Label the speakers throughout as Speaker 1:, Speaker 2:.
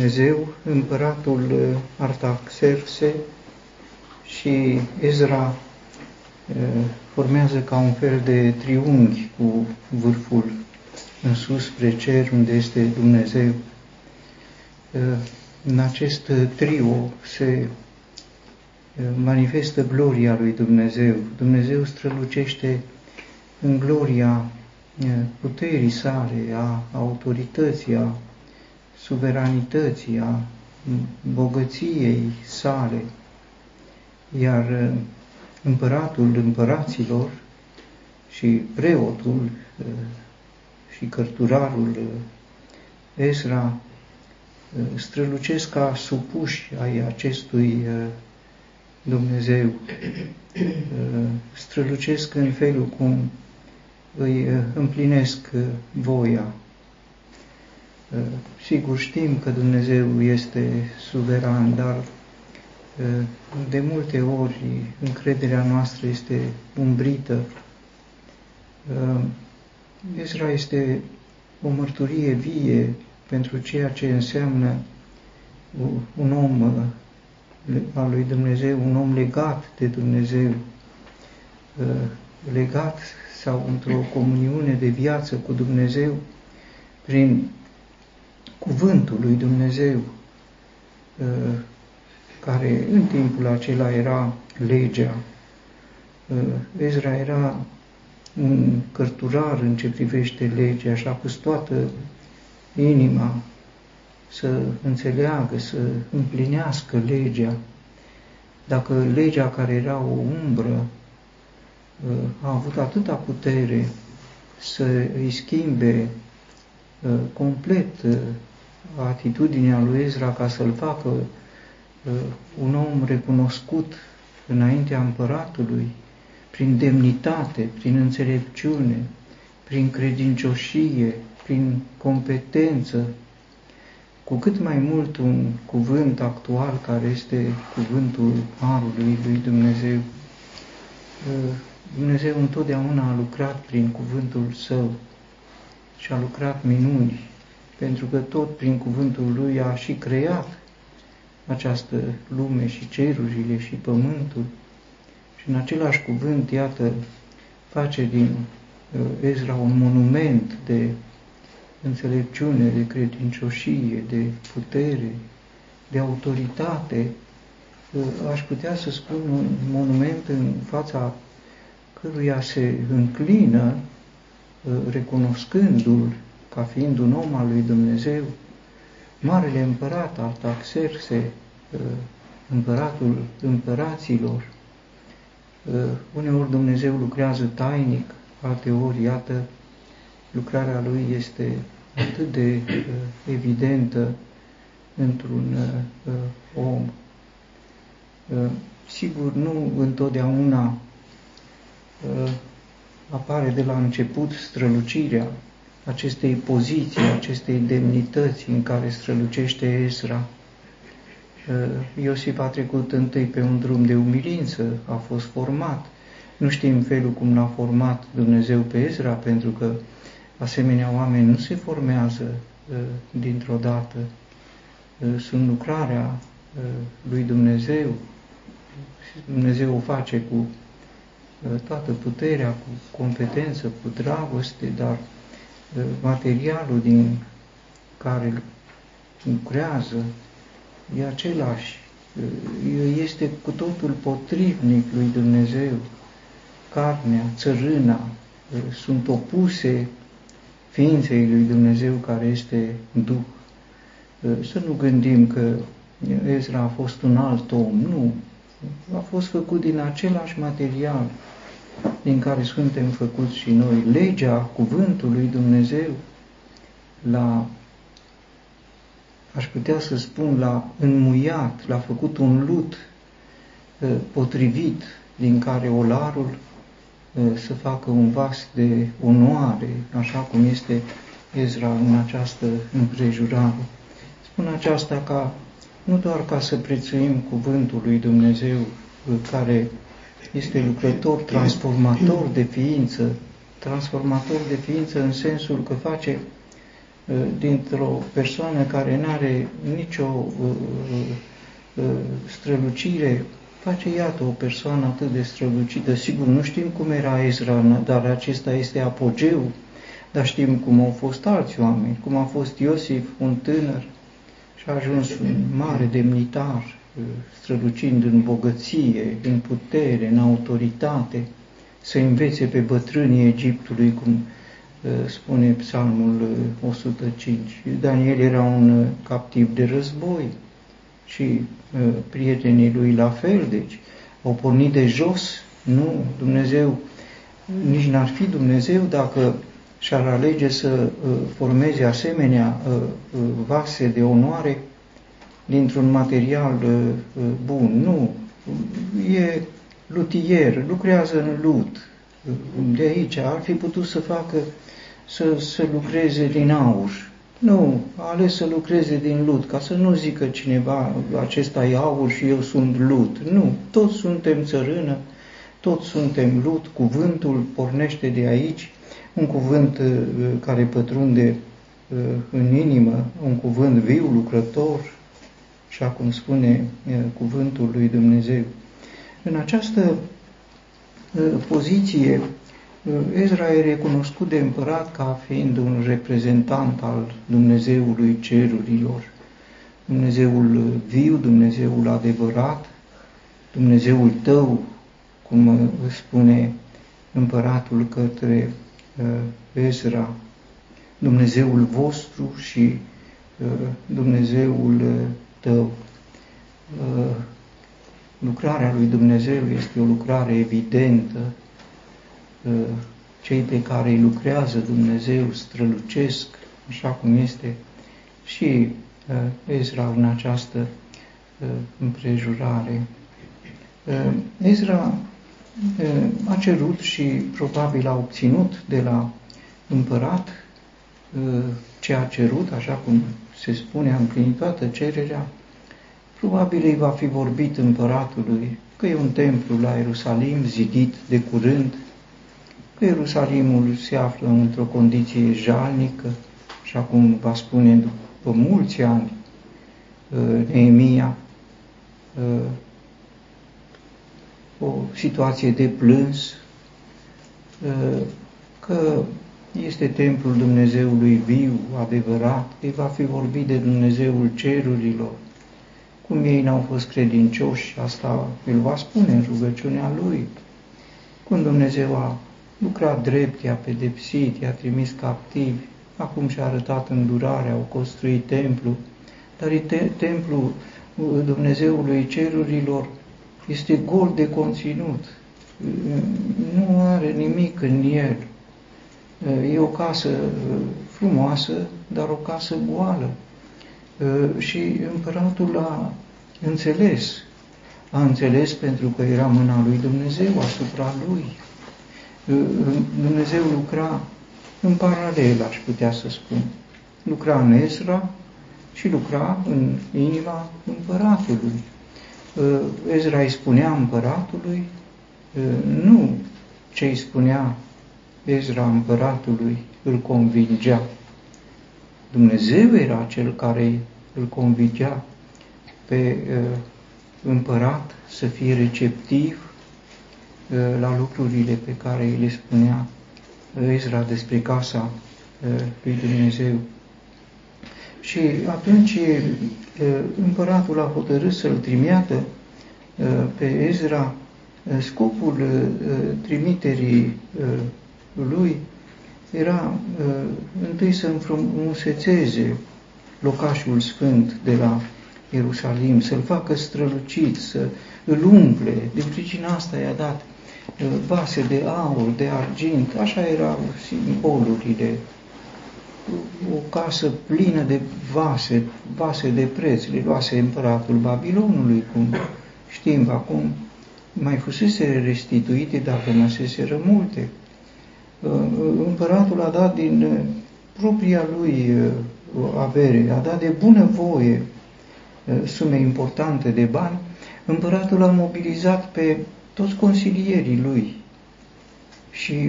Speaker 1: Dumnezeu, împăratul uh, Artaxerxe și Ezra uh, formează ca un fel de triunghi cu vârful în sus spre cer, unde este Dumnezeu. Uh, în acest trio se manifestă gloria lui Dumnezeu. Dumnezeu strălucește în gloria puterii sale, a autorității, a suveranității, a bogăției sale, iar uh, împăratul împăraților și preotul uh, și cărturarul uh, Ezra strălucesc ca supuși ai acestui Dumnezeu, strălucesc în felul cum îi împlinesc voia. Eh, sigur știm că Dumnezeu este suveran, dar eh, de multe ori încrederea noastră este umbrită. Eh, Ezra este o mărturie vie pentru ceea ce înseamnă un om al lui Dumnezeu, un om legat de Dumnezeu, legat sau într-o comuniune de viață cu Dumnezeu prin cuvântul lui Dumnezeu, uh, care în timpul acela era legea. Uh, Ezra era un cărturar în ce privește legea și a pus toată inima să înțeleagă, să împlinească legea. Dacă legea care era o umbră uh, a avut atâta putere să îi schimbe complet atitudinea lui Ezra ca să-l facă uh, un om recunoscut înaintea împăratului, prin demnitate, prin înțelepciune, prin credincioșie, prin competență, cu cât mai mult un cuvânt actual care este cuvântul Harului lui Dumnezeu. Uh, Dumnezeu întotdeauna a lucrat prin cuvântul Său și a lucrat minuni pentru că tot prin cuvântul lui a și creat această lume și cerurile și pământul. Și în același cuvânt, iată, face din uh, Ezra un monument de înțelepciune, de credincioșie, de putere, de autoritate. Uh, aș putea să spun un monument în fața căruia se înclină, uh, recunoscându-l ca fiind un om al lui Dumnezeu, Marele Împărat Artaxerxe, uh, împăratul împăraților, uh, uneori Dumnezeu lucrează tainic, alteori, iată, lucrarea lui este atât de uh, evidentă într-un om. Sigur, nu întotdeauna apare de la început strălucirea acestei poziții, acestei demnități în care strălucește Ezra. Uh, Iosif a trecut întâi pe un drum de umilință, a fost format. Nu știm felul cum l-a format Dumnezeu pe Ezra, pentru că asemenea oameni nu se formează uh, dintr-o dată. Uh, sunt lucrarea lui Dumnezeu. Dumnezeu o face cu toată puterea, cu competență, cu dragoste, dar materialul din care lucrează e același, este cu totul potrivnic lui Dumnezeu. Carnea, țărâna sunt opuse ființei lui Dumnezeu care este Duh. Să nu gândim că Ezra a fost un alt om, nu. A fost făcut din același material din care suntem făcuți și noi, legea cuvântului Dumnezeu, la, aș putea să spun, la înmuiat, l-a făcut un lut ă, potrivit din care olarul ă, să facă un vas de onoare, așa cum este Ezra în această împrejurare. Spun aceasta ca nu doar ca să prețuim cuvântul lui Dumnezeu ă, care este lucrător, transformator de ființă, transformator de ființă în sensul că face dintr-o persoană care nu are nicio strălucire, face iată o persoană atât de strălucită. Sigur, nu știm cum era Ezra, dar acesta este apogeu, dar știm cum au fost alți oameni, cum a fost Iosif, un tânăr, și a ajuns un mare demnitar, strălucind în bogăție, în putere, în autoritate, să învețe pe bătrânii Egiptului, cum uh, spune Psalmul 105. Uh, Daniel era un uh, captiv de război și prietenii lui la fel, deci au pornit de jos. Nu, Dumnezeu nici n-ar fi Dumnezeu dacă și-ar alege să formeze asemenea vase de onoare dintr-un material bun. Nu, e lutier, lucrează în lut. De aici ar fi putut să facă, să, să lucreze din aur. Nu, a ales să lucreze din lut, ca să nu zică cineva, acesta e aur și eu sunt lut. Nu, toți suntem țărână, toți suntem lut, cuvântul pornește de aici, un cuvânt uh, care pătrunde uh, în inimă, un cuvânt viu, lucrător, și acum spune uh, cuvântul lui Dumnezeu. În această uh, poziție, uh, Ezra e recunoscut de împărat ca fiind un reprezentant al Dumnezeului cerurilor, Dumnezeul viu, Dumnezeul adevărat, Dumnezeul tău, cum spune împăratul către Ezra, Dumnezeul vostru și Dumnezeul tău lucrarea lui Dumnezeu este o lucrare evidentă. Uh, cei pe care îi lucrează Dumnezeu strălucesc, așa cum este și uh, Ezra în această uh, împrejurare. Ezra a cerut și probabil a obținut de la împărat ce a cerut, așa cum se spune, a împlinit toată cererea, Probabil îi va fi vorbit împăratului că e un templu la Ierusalim zidit de curând, că Ierusalimul se află într-o condiție jalnică și acum va spune după mulți ani uh, Neemia uh, o situație de plâns, uh, că este templul Dumnezeului viu, adevărat, îi va fi vorbit de Dumnezeul cerurilor, cum ei n-au fost credincioși, asta îl va spune în rugăciunea lui. Când Dumnezeu a lucrat drept, i-a pedepsit, i-a trimis captivi, acum și-a arătat îndurarea, au construit templu, dar te templul Dumnezeului cerurilor este gol de conținut, nu are nimic în el. E o casă frumoasă, dar o casă goală. Ă, și împăratul a înțeles. A înțeles pentru că era mâna lui Dumnezeu asupra lui. Ă, Dumnezeu lucra în paralel, aș putea să spun. Lucra în Ezra și lucra în inima împăratului. Ă, Ezra îi spunea împăratului, nu ce îi spunea Ezra împăratului îl convingea, Dumnezeu era cel care îl convingea pe uh, împărat să fie receptiv uh, la lucrurile pe care îi le spunea Ezra despre casa uh, lui Dumnezeu. Și atunci uh, împăratul a hotărât să-l trimiată uh, pe Ezra uh, scopul uh, trimiterii uh, lui era uh, întâi să înfrumusețeze locașul sfânt de la Ierusalim, să-l facă strălucit, să îl umple. Din pricina asta i-a dat uh, vase de aur, de argint, așa erau simbolurile. O casă plină de vase, vase de preț, le luase împăratul Babilonului, cum știm acum, mai fusese restituite, dar rămăseseră multe. Uh, împăratul a dat din uh, propria lui uh, avere, a dat de bună voie sume importante de bani, împăratul a mobilizat pe toți consilierii lui și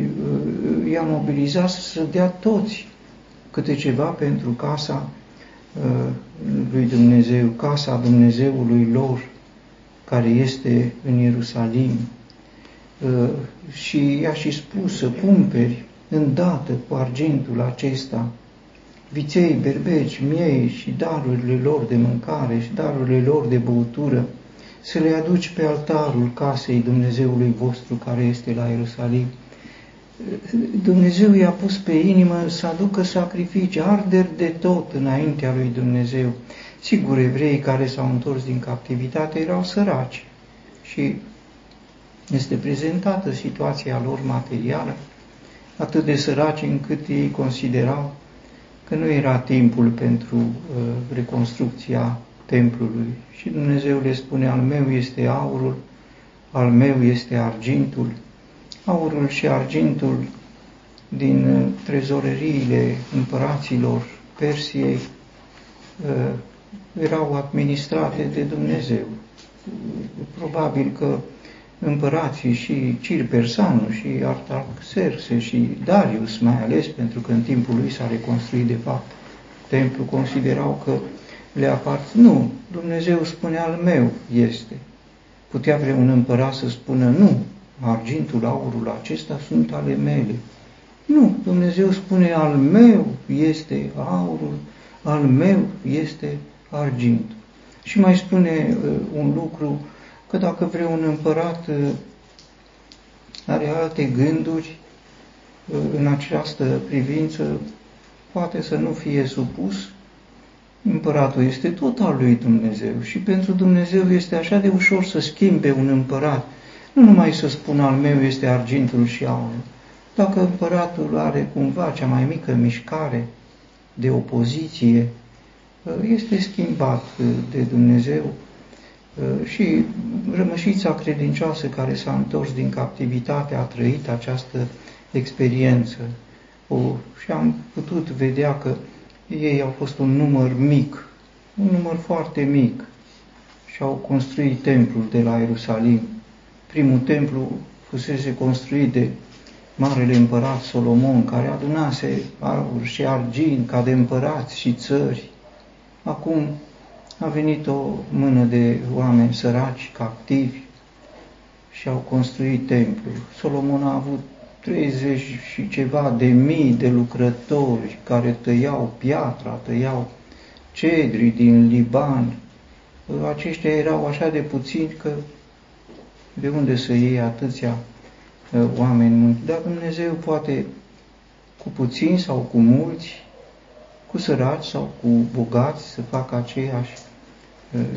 Speaker 1: i-a mobilizat să dea toți câte ceva pentru casa uh, lui Dumnezeu, casa Dumnezeului lor, care este în Ierusalim. Uh, și i-a și spus să cumperi îndată cu argintul acesta viței, berbeci, miei și darurile lor de mâncare și darurile lor de băutură, să le aduci pe altarul casei Dumnezeului vostru care este la Ierusalim. Dumnezeu i-a pus pe inimă să aducă sacrificii, arderi de tot înaintea lui Dumnezeu. Sigur, evreii care s-au întors din captivitate erau săraci și este prezentată situația lor materială, atât de săraci încât ei considerau că nu era timpul pentru uh, reconstrucția templului. Și Dumnezeu le spune, al meu este aurul, al meu este argintul. Aurul și argintul din uh, trezoreriile împăraților Persiei uh, erau administrate de Dumnezeu. Probabil că împărații și Cir Persanu și Artaxerxe și Darius, mai ales pentru că în timpul lui s-a reconstruit de fapt templu, considerau că le aparțin. Nu, Dumnezeu spune al meu este. Putea vreun împărat să spună nu, argintul, aurul acesta sunt ale mele. Nu, Dumnezeu spune al meu este aurul, al meu este argintul. Și mai spune uh, un lucru că dacă vreun împărat uh, are alte gânduri uh, în această privință, poate să nu fie supus. Împăratul este tot al lui Dumnezeu și pentru Dumnezeu este așa de ușor să schimbe un împărat. Nu numai să spună al meu este argintul și aurul. Dacă împăratul are cumva cea mai mică mișcare de opoziție, uh, este schimbat de Dumnezeu Uh, și rămășița credincioasă care s-a întors din captivitate a trăit această experiență o, și am putut vedea că ei au fost un număr mic, un număr foarte mic și au construit templul de la Ierusalim. Primul templu fusese construit de Marele Împărat Solomon, care adunase aur și argint ca de împărați și țări. Acum a venit o mână de oameni săraci, captivi, și au construit templul. Solomon a avut 30 și ceva de mii de lucrători care tăiau piatra, tăiau cedri din Liban. Aceștia erau așa de puțini că de unde să iei atâția uh, oameni Dar Dumnezeu poate cu puțini sau cu mulți, cu săraci sau cu bogați să facă aceeași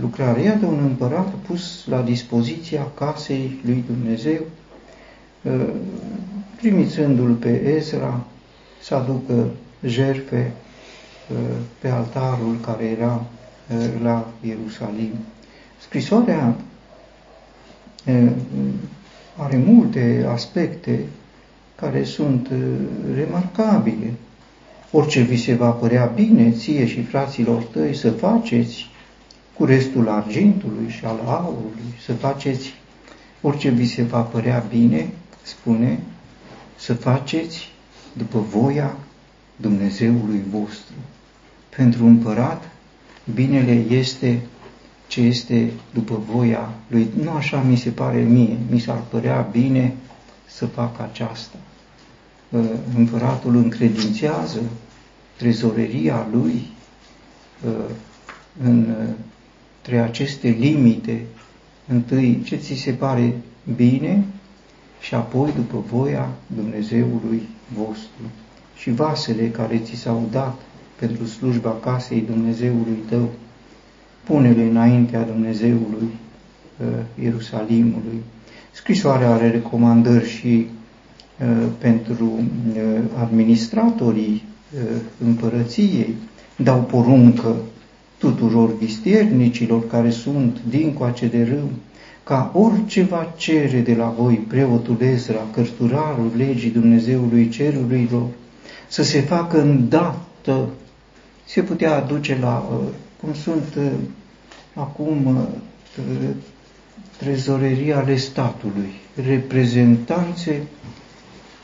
Speaker 1: lucrare. Iată un împărat pus la dispoziția casei lui Dumnezeu, ă, trimițându-l pe Ezra să aducă jerfe ă, pe altarul care era ă, la Ierusalim. Scrisoarea are multe aspecte care sunt remarcabile. Orice vi se va părea bine ție și fraților tăi să faceți, cu restul argintului și al aurului, să faceți orice vi se va părea bine, spune, să faceți după voia Dumnezeului vostru. Pentru împărat, binele este ce este după voia lui. Nu așa mi se pare mie, mi s-ar părea bine să fac aceasta. Împăratul încredințează trezoreria lui în între aceste limite, întâi ce ți se pare bine și apoi după voia Dumnezeului vostru. Și vasele care ți s-au dat pentru slujba casei Dumnezeului tău, pune-le înaintea Dumnezeului uh, Ierusalimului. Scrisoarea are recomandări și uh, pentru uh, administratorii uh, împărăției, dau poruncă tuturor vistiernicilor care sunt dincoace de râu, ca orice va cere de la voi preotul Ezra, cărturarul legii Dumnezeului cerurilor, să se facă îndată, se putea aduce la, uh, cum sunt uh, acum uh, trezorerii ale statului, reprezentanțe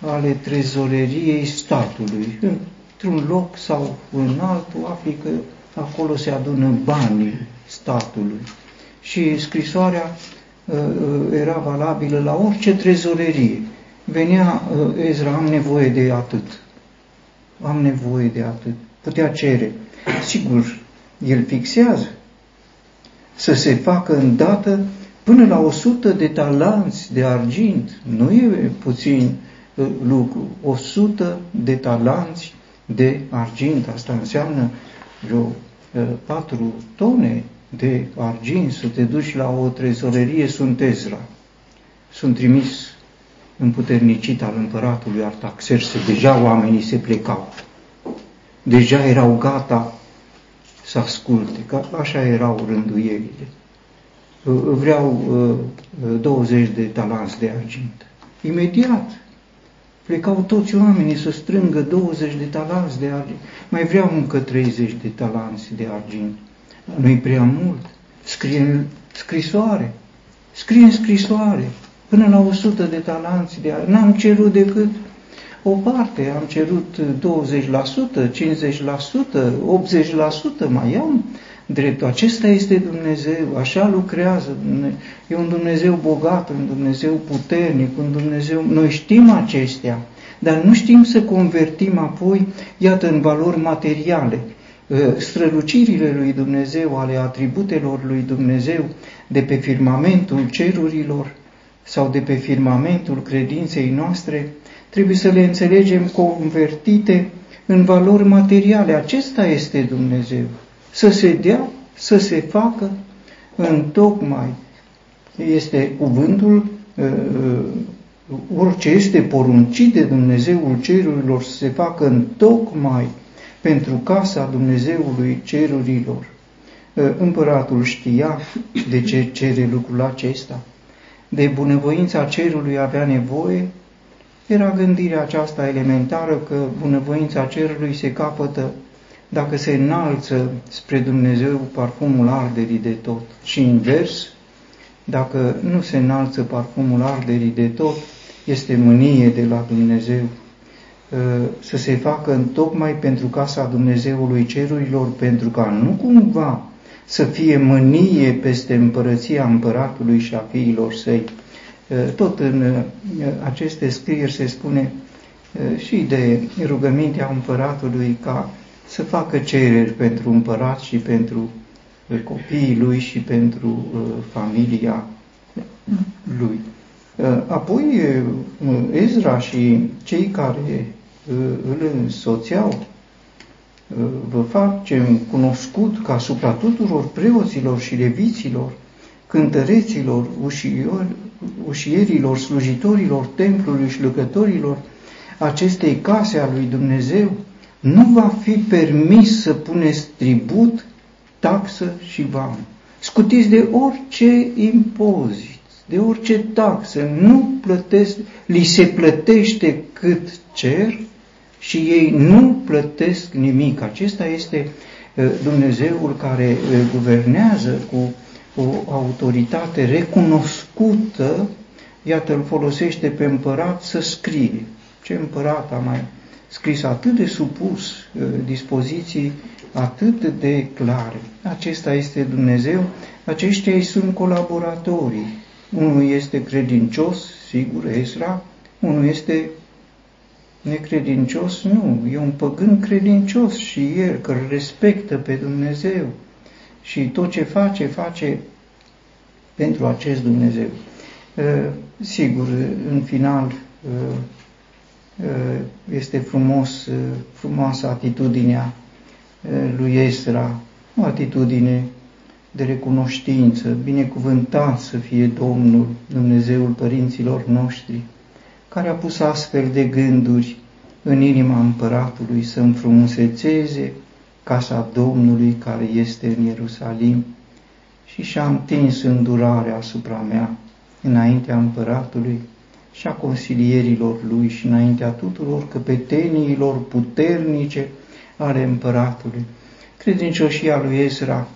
Speaker 1: ale trezoreriei statului, într-un loc sau în altul, afli că acolo se adună banii statului. Și scrisoarea uh, uh, era valabilă la orice trezorerie. Venea uh, Ezra, am nevoie de atât. Am nevoie de atât. Putea cere. Sigur, el fixează să se facă îndată până la 100 de talanți de argint. Nu e puțin lucru. 100 de talanți de argint. Asta înseamnă vreo 4 tone de argint să te duci la o trezorerie, sunt Ezra. Sunt trimis împuternicit al împăratului Artaxerse. Deja oamenii se plecau. Deja erau gata să asculte, că așa erau rânduielile. Vreau 20 de talanți de argint. Imediat Plecau toți oamenii să strângă 20 de talanți de argint. Mai vreau încă 30 de talanți de argint. Nu-i prea mult. Scrie în scrisoare. Scrie în scrisoare. Până la 100 de talanți de argint. N-am cerut decât o parte. Am cerut 20%, 50%, 80%. Mai am dreptul. Acesta este Dumnezeu, așa lucrează Dumnezeu. E un Dumnezeu bogat, un Dumnezeu puternic, un Dumnezeu... Noi știm acestea, dar nu știm să convertim apoi, iată, în valori materiale. Ă, strălucirile lui Dumnezeu, ale atributelor lui Dumnezeu, de pe firmamentul cerurilor sau de pe firmamentul credinței noastre, trebuie să le înțelegem convertite în valori materiale. Acesta este Dumnezeu să se dea, să se facă în tocmai. Este cuvântul, uh, uh, orice este poruncit de Dumnezeul cerurilor să se facă în tocmai pentru casa Dumnezeului cerurilor. Uh, împăratul știa de ce cere lucrul acesta. De bunăvoința cerului avea nevoie, era gândirea aceasta elementară că bunăvoința cerului se capătă dacă se înalță spre Dumnezeu parfumul arderii de tot și invers, dacă nu se înalță parfumul arderii de tot, este mânie de la Dumnezeu ă, să se facă în tocmai pentru casa Dumnezeului cerurilor, pentru ca nu cumva să fie mânie peste împărăția împăratului și a fiilor săi. Ă, tot în ă, aceste scrieri se spune și de rugămintea împăratului ca să facă cereri pentru împărat și pentru uh, copiii lui și pentru uh, familia lui. Uh, apoi Ezra și cei care îl însoțeau vă facem cunoscut ca asupra tuturor preoților și leviților, cântăreților, ușierilor, slujitorilor templului și lucrătorilor acestei case a lui Dumnezeu, nu va fi permis să puneți tribut, taxă și vamă. Scutiți de orice impozit, de orice taxă, nu plătesc, li se plătește cât cer și ei nu plătesc nimic. Acesta este uh, Dumnezeul care uh, guvernează cu o autoritate recunoscută, iată, îl folosește pe împărat să scrie. Ce împărat a mai scris atât de supus, uh, dispoziții atât de clare. Acesta este Dumnezeu, aceștia îi sunt colaboratorii. Unul este credincios, sigur, Ezra, unul este necredincios, nu, e un păgân credincios și el, că îl respectă pe Dumnezeu și tot ce face, face pentru acest Dumnezeu. Uh, sigur, în final, uh, Uh, este frumos, uh, frumoasă atitudinea uh, lui Esra, o atitudine de recunoștință, binecuvântat să fie Domnul, Dumnezeul părinților noștri, care a pus astfel de gânduri în inima împăratului să înfrumusețeze casa Domnului care este în Ierusalim și și-a întins îndurarea asupra mea înaintea împăratului și a consilierilor lui și înaintea tuturor căpeteniilor puternice ale împăratului. Credincioșia lui Ezra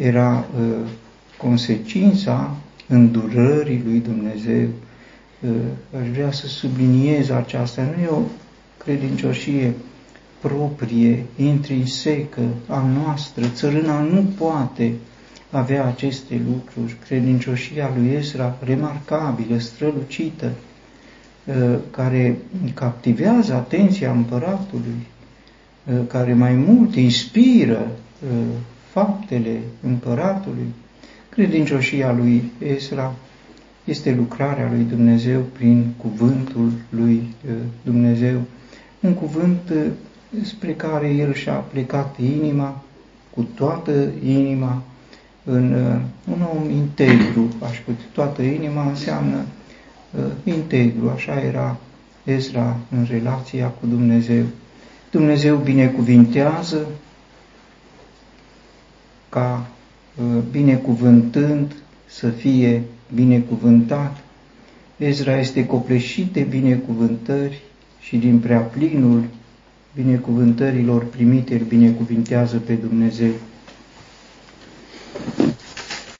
Speaker 1: era uh, consecința îndurării lui Dumnezeu. Uh, aș vrea să subliniez aceasta. Nu e o credincioșie proprie, intrinsecă a noastră. Țărâna nu poate avea aceste lucruri. Credincioșia lui Ezra, remarcabilă, strălucită, uh, care captivează atenția împăratului, uh, care mai mult inspiră uh, faptele împăratului. Credincioșia lui Ezra este lucrarea lui Dumnezeu prin cuvântul lui Dumnezeu, un cuvânt spre care el și-a plecat inima, cu toată inima, în uh, un om integru, aș putea, toată inima înseamnă uh, integru, așa era Ezra în relația cu Dumnezeu. Dumnezeu binecuvintează ca uh, binecuvântând să fie binecuvântat. Ezra este copleșit de binecuvântări și din prea plinul binecuvântărilor primite îl binecuvintează pe Dumnezeu.